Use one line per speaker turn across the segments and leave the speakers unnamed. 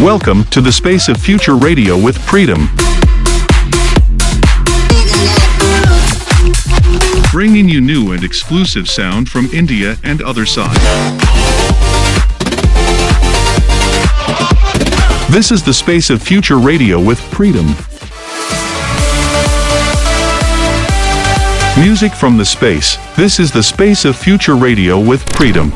Welcome to the space of future radio with Freedom. Bringing you new and exclusive sound from India and other side. This is the space of future radio with Freedom. Music from the space. This is the space of future radio with Freedom.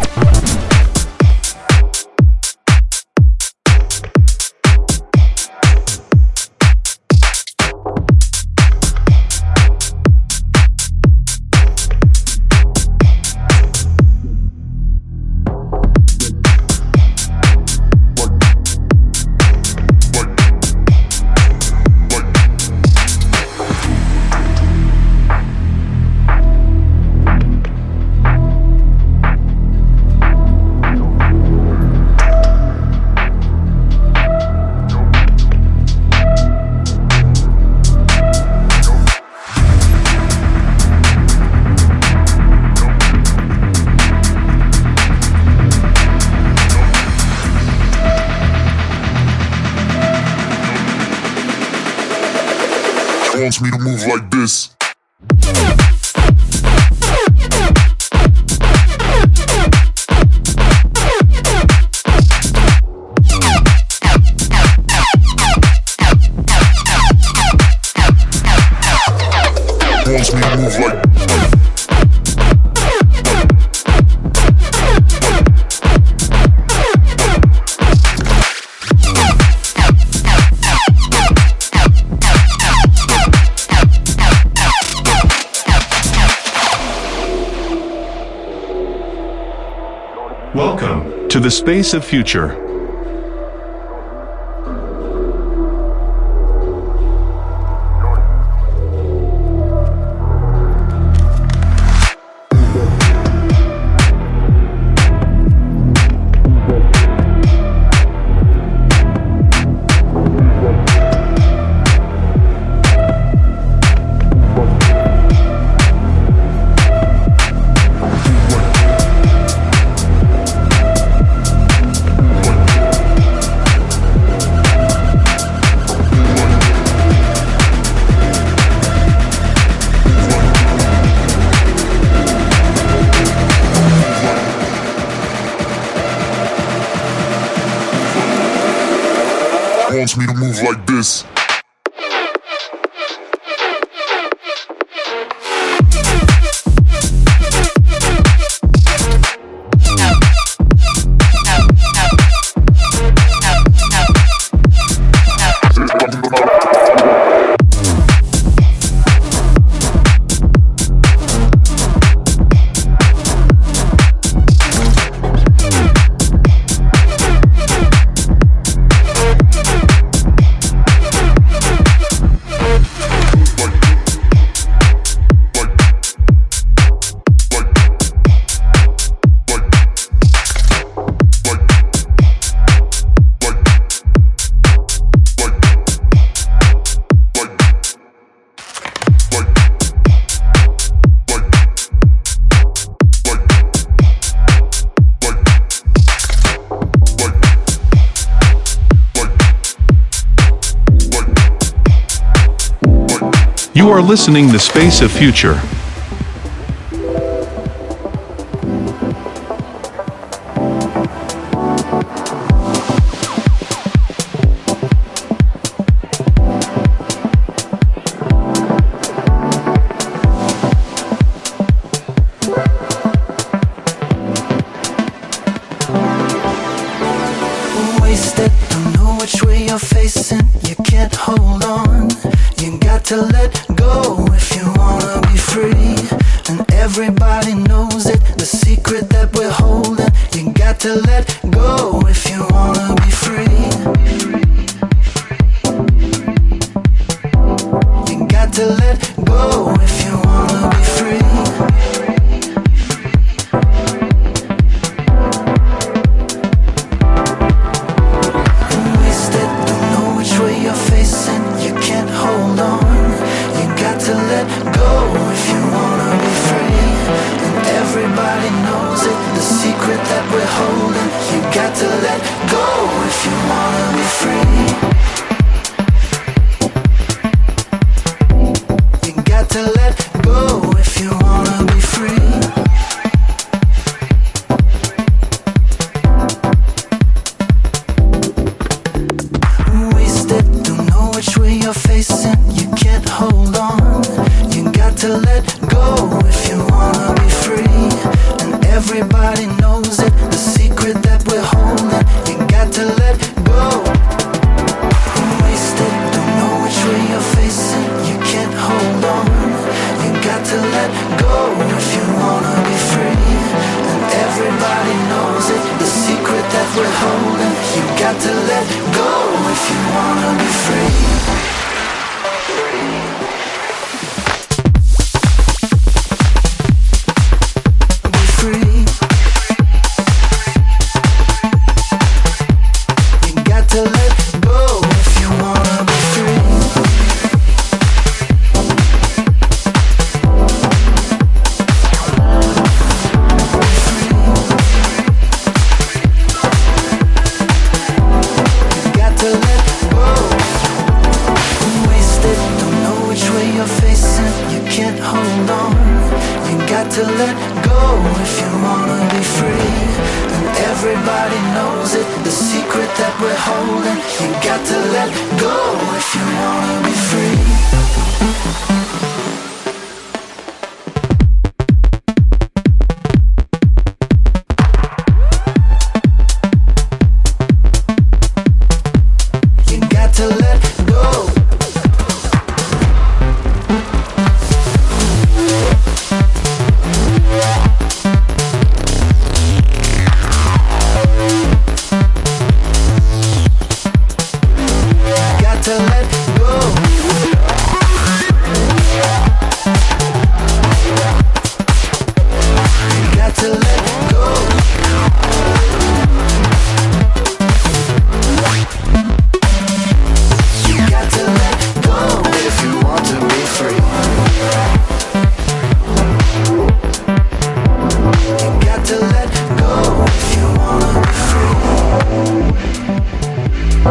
Move
Welcome to the space of future. You are listening the space of future.
to let go if you wanna be free. And everybody knows it, the secret that we're holding. You got to let go if you wanna be free.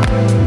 Thank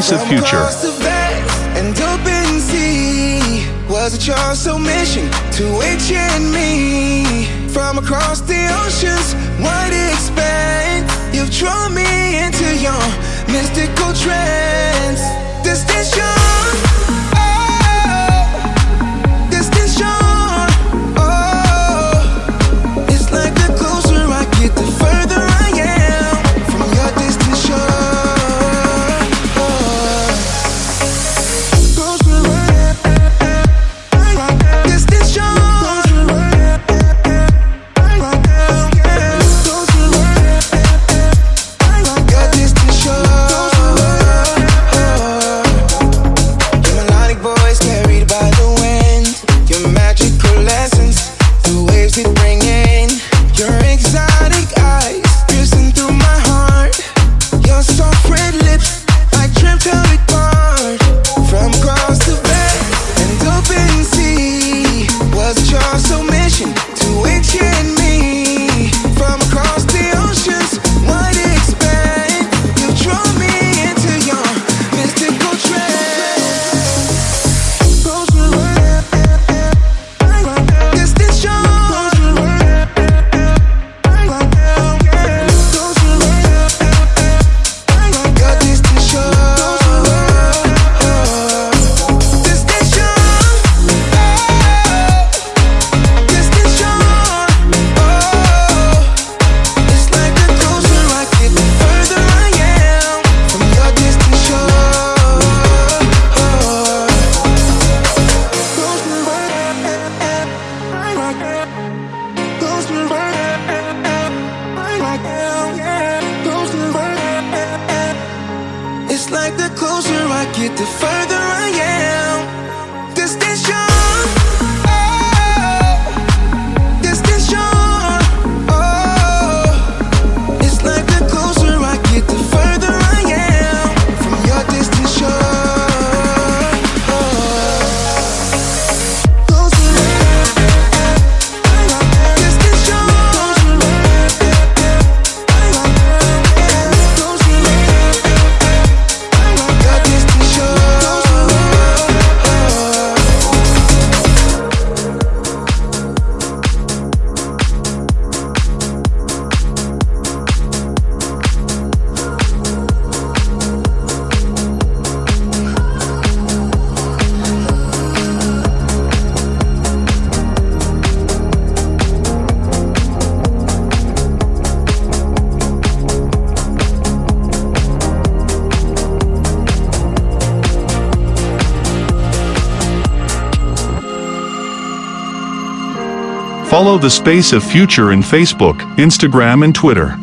embrace the future. Follow the space of future in Facebook, Instagram and Twitter.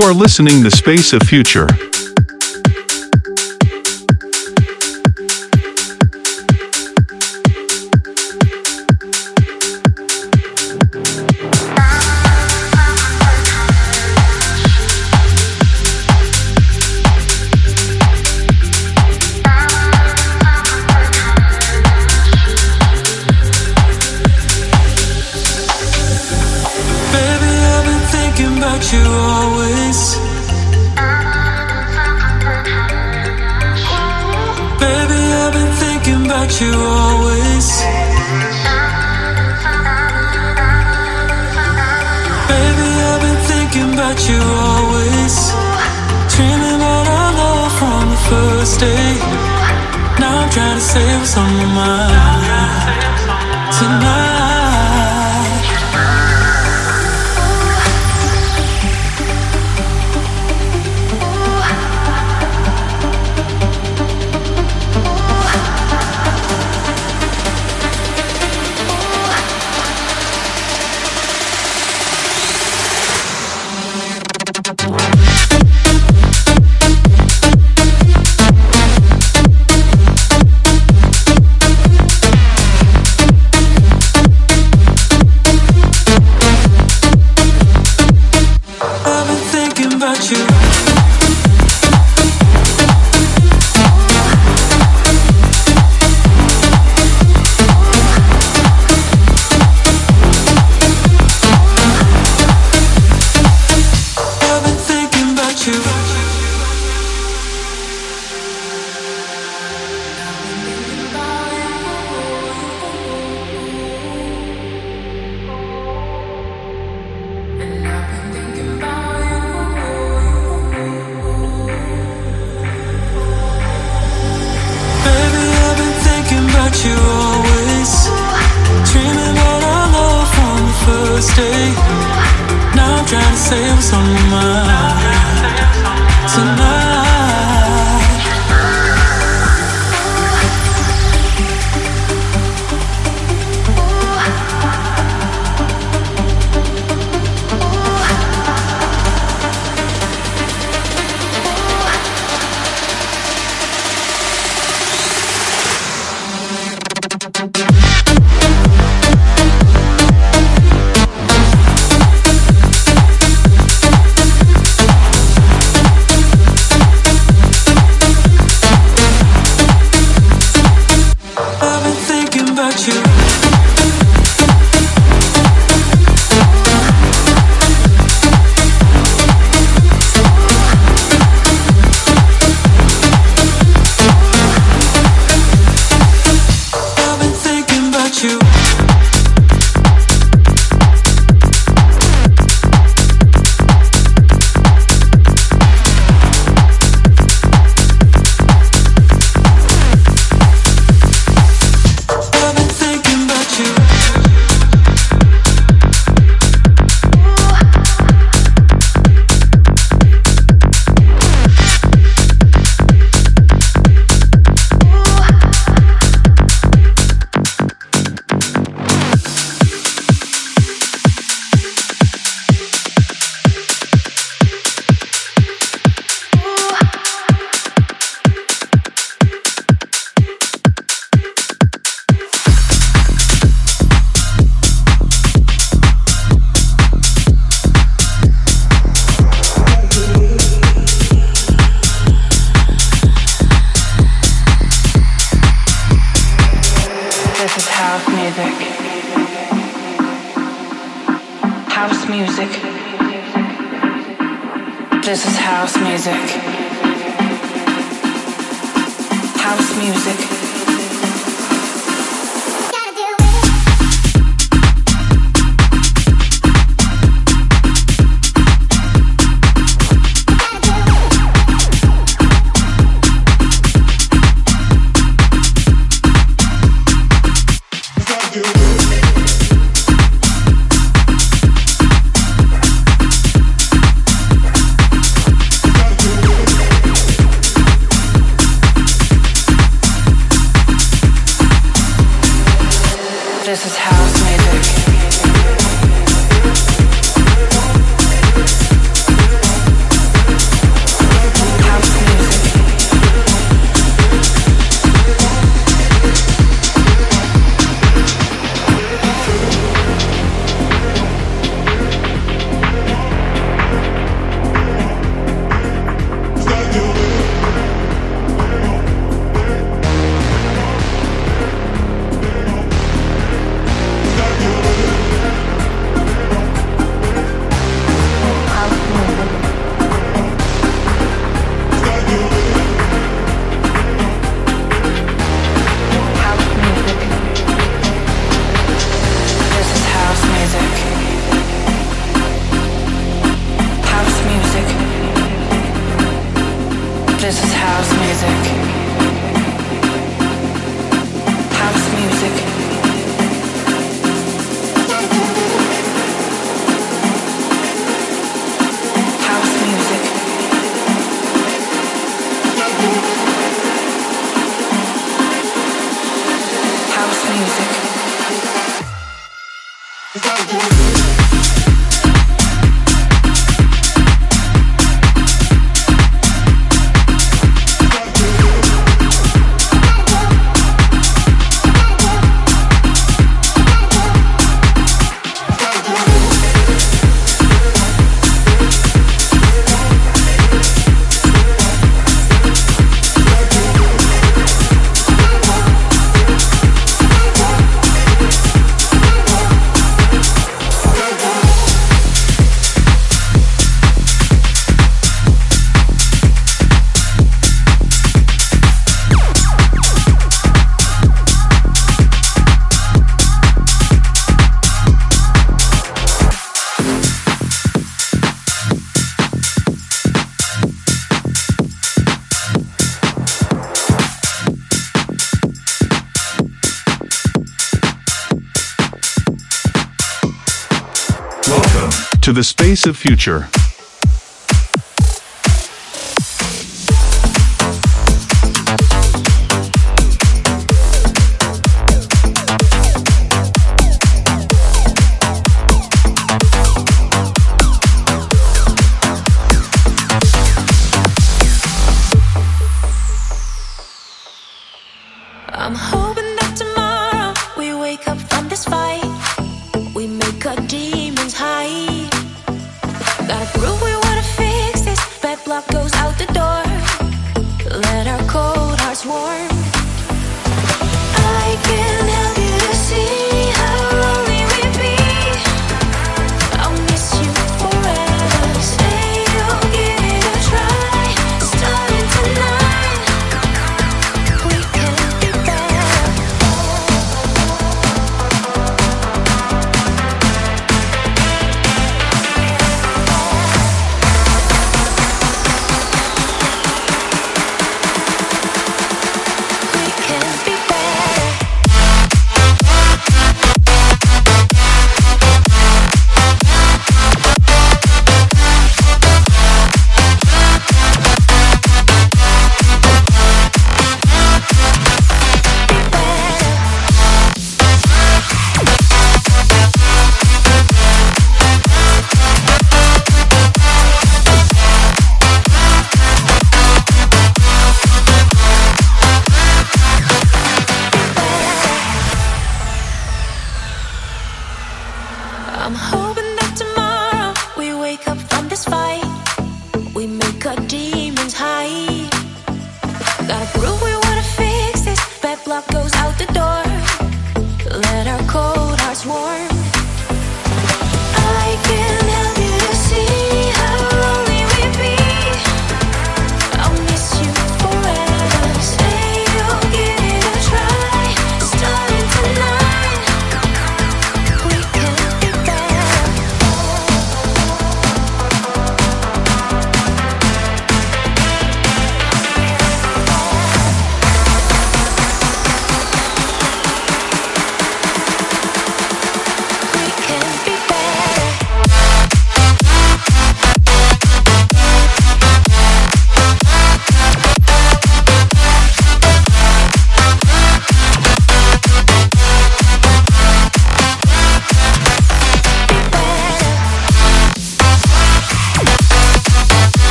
You
are listening to Space of Future.
mistake. Now I'm trying to say what's on my mind.
Of future.
I'm hoping warm. I can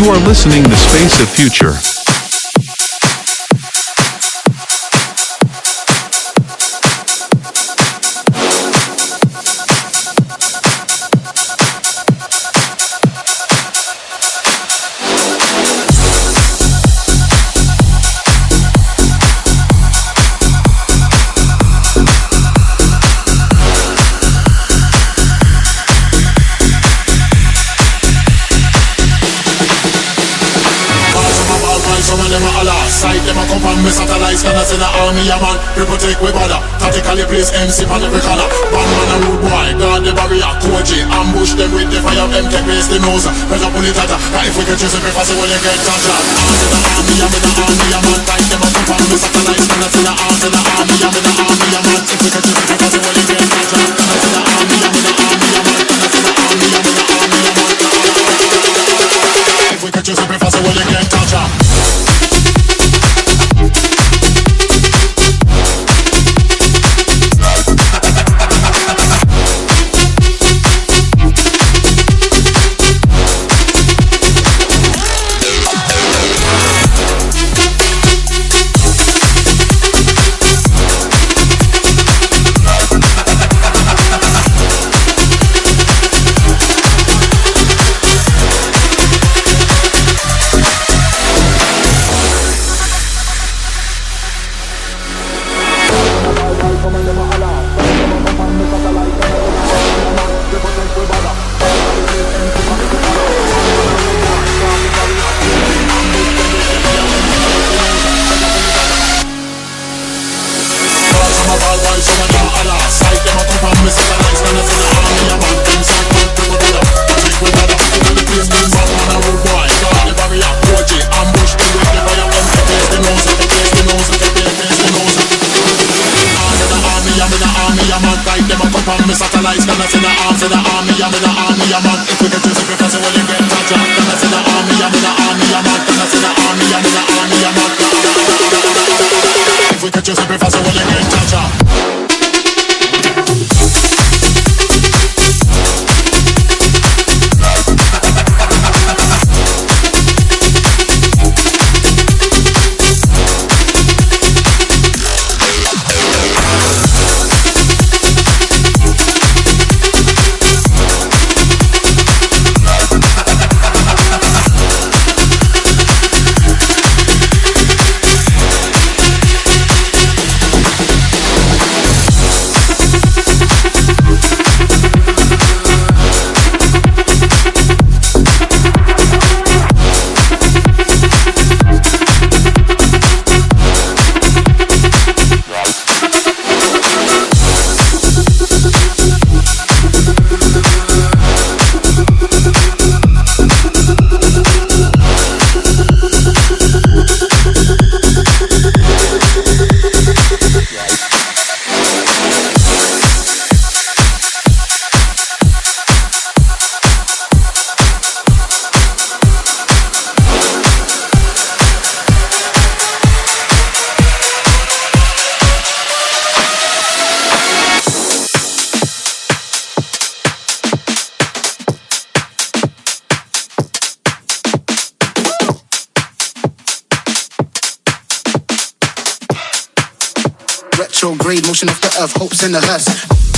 You
are listening the Space of Future.
I send a man People take we bother Tactically place MC on every corner Bad man a rude boy Guard the barrier Koji Ambush them with the fire Them take place the nose Better pull it tighter Cause if we can chase say when you get touched Arms in the army I'm in the army a man Sight them come from me satellites Can I send a arms in the army I'm in the army man If we can chase it Before say Some of all boys, some of them holla Sight them a come from me satellites Can I send a army a man Them sight man, people bother Take we bother Inna the place, them bad man a rude boy Guard the barrier, Koji Ambush them with the fire. Them take place the nose, take place the nose Take place the nose Arms in the army, I'm in the army a man Sight them a come from me satellites Can I send a arms in the army. I'm in the army a man If we get to the because when you get touched. Can I send a army I'm in the army a man Can I send a army I'm in the army a. man Slip fast, when you get touched
Retrograde motion of the earth, hopes in the hearse.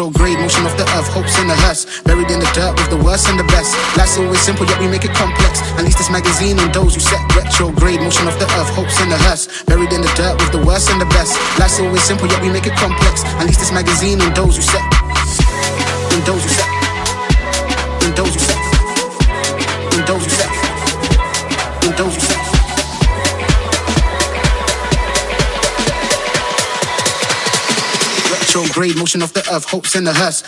Retrograde motion of the earth, hopes in the hearse. Buried in the dirt with the worst and the best. Life's always simple, yet we make it complex. At least this magazine on those who set retrograde motion of the earth, hopes in the hearse. Buried in the dirt with the worst and the best. Life's always simple, yet we make it complex. At least this magazine on those who set. On those who set. Retrograde motion of the earth, hopes in the hearse.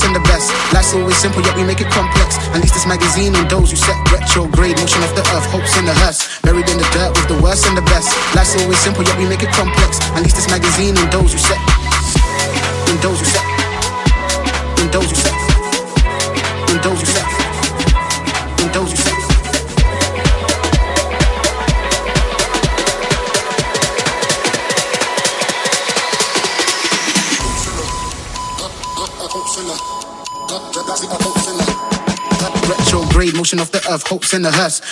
The and the best. Life's always simple, yet we make it complex. At least this magazine on those who set retrograde motion of the earth, hopes in the hearse. Buried in the dirt with the worst and the best. Life's always simple, yet we make it complex. At least this magazine on those who set. In those who set. In those who set. In those who set. In those who set. Motion of the earth, hopes in the hearse.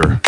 Future.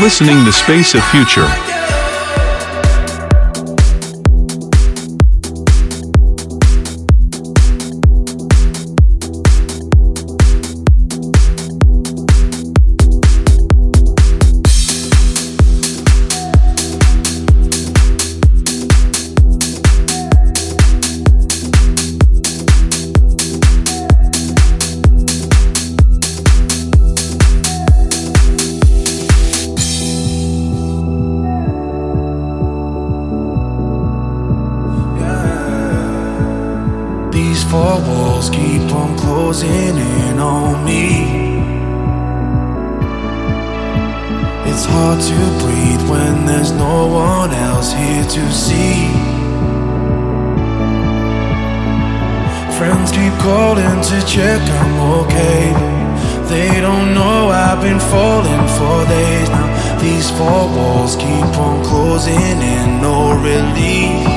listening to Space of Future.
falling for days. Now These four walls keep on closing in, no relief.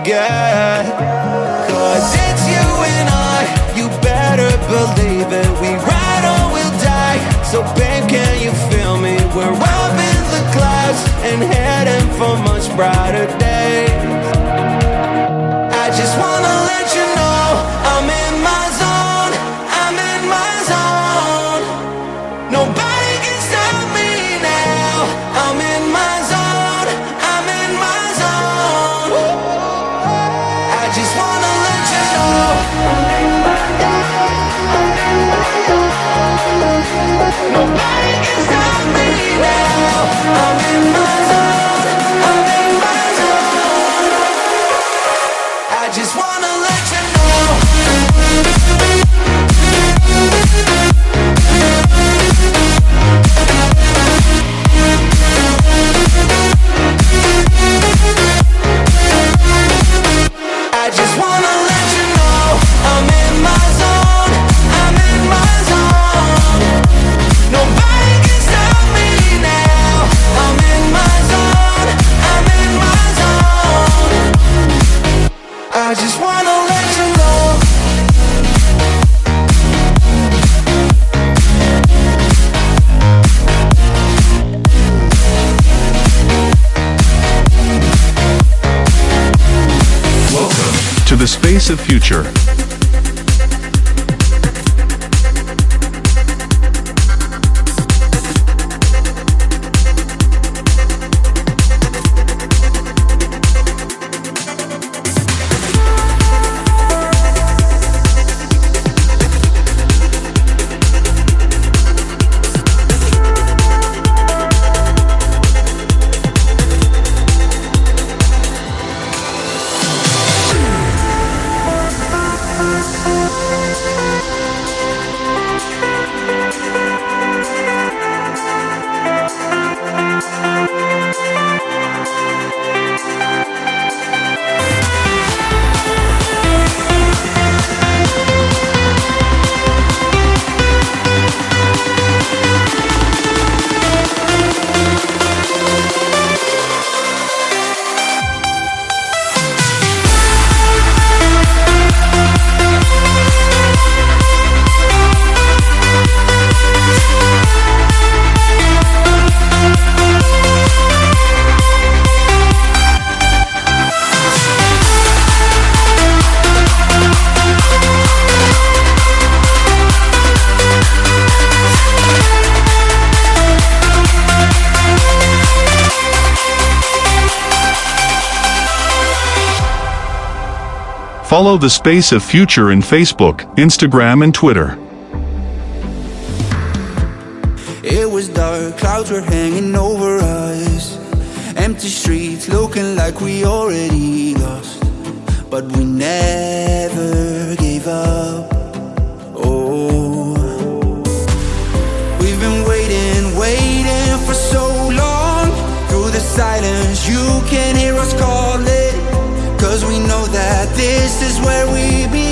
forget. Cause it's you and I, you better believe it. We ride or we'll die, so babe can you feel me? We're up in the clouds and heading for much brighter days.
Of future. Follow the Space of Future in Facebook, Instagram, and Twitter.
It was dark, clouds were hanging over us. Empty streets looking like we already lost. But we never gave up. Oh, we've been waiting, waiting for so long. Through the silence, you can hear us calling. Cause we know that this is where we belong.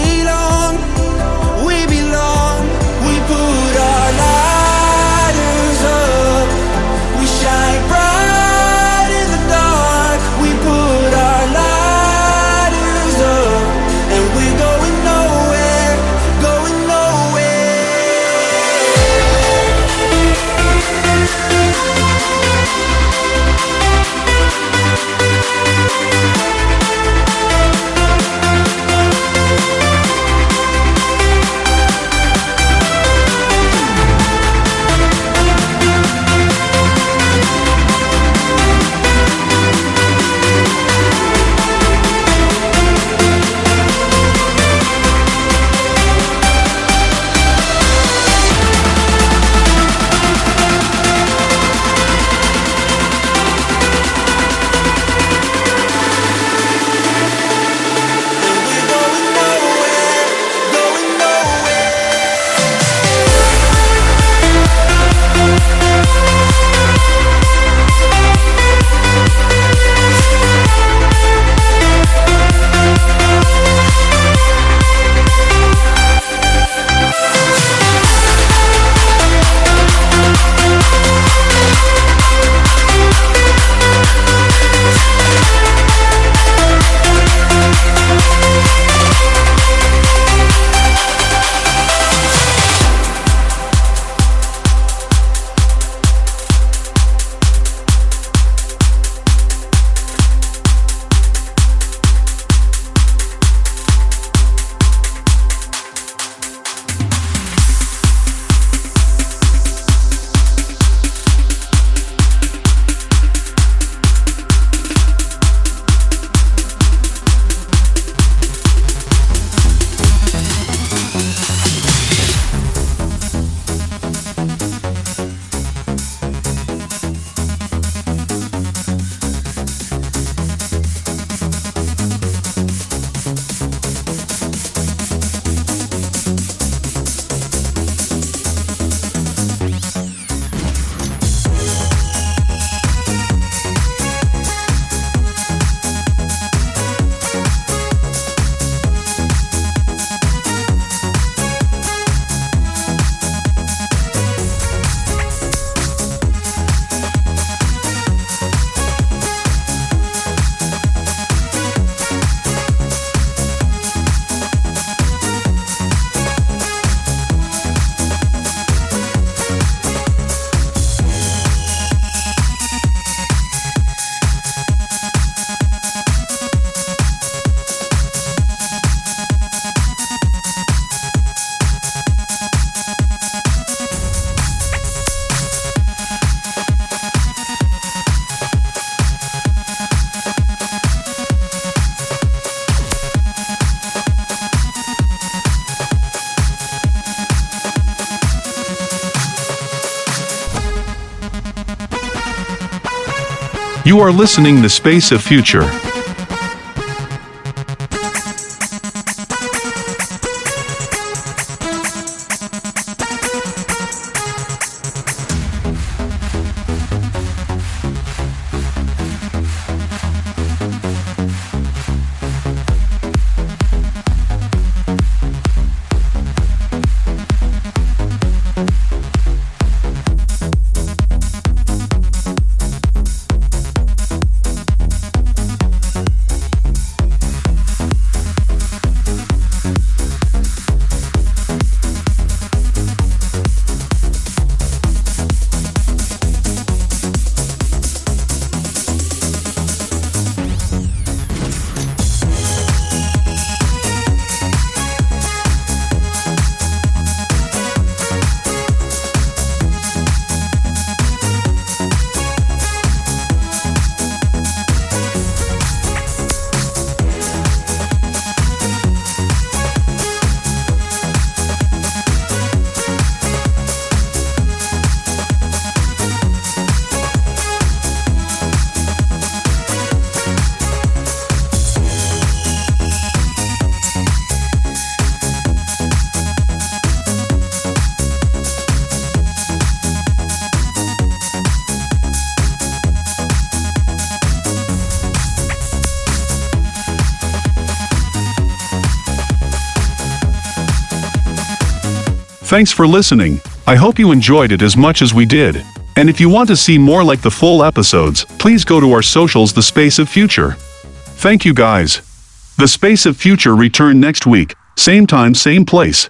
You are listening the Space of Future.
Thanks for listening. I hope you enjoyed it as much as we did. And if you want to see more like the full episodes, please go to our socials The Space of Future. Thank you guys. The Space of Future return next week, same time same place.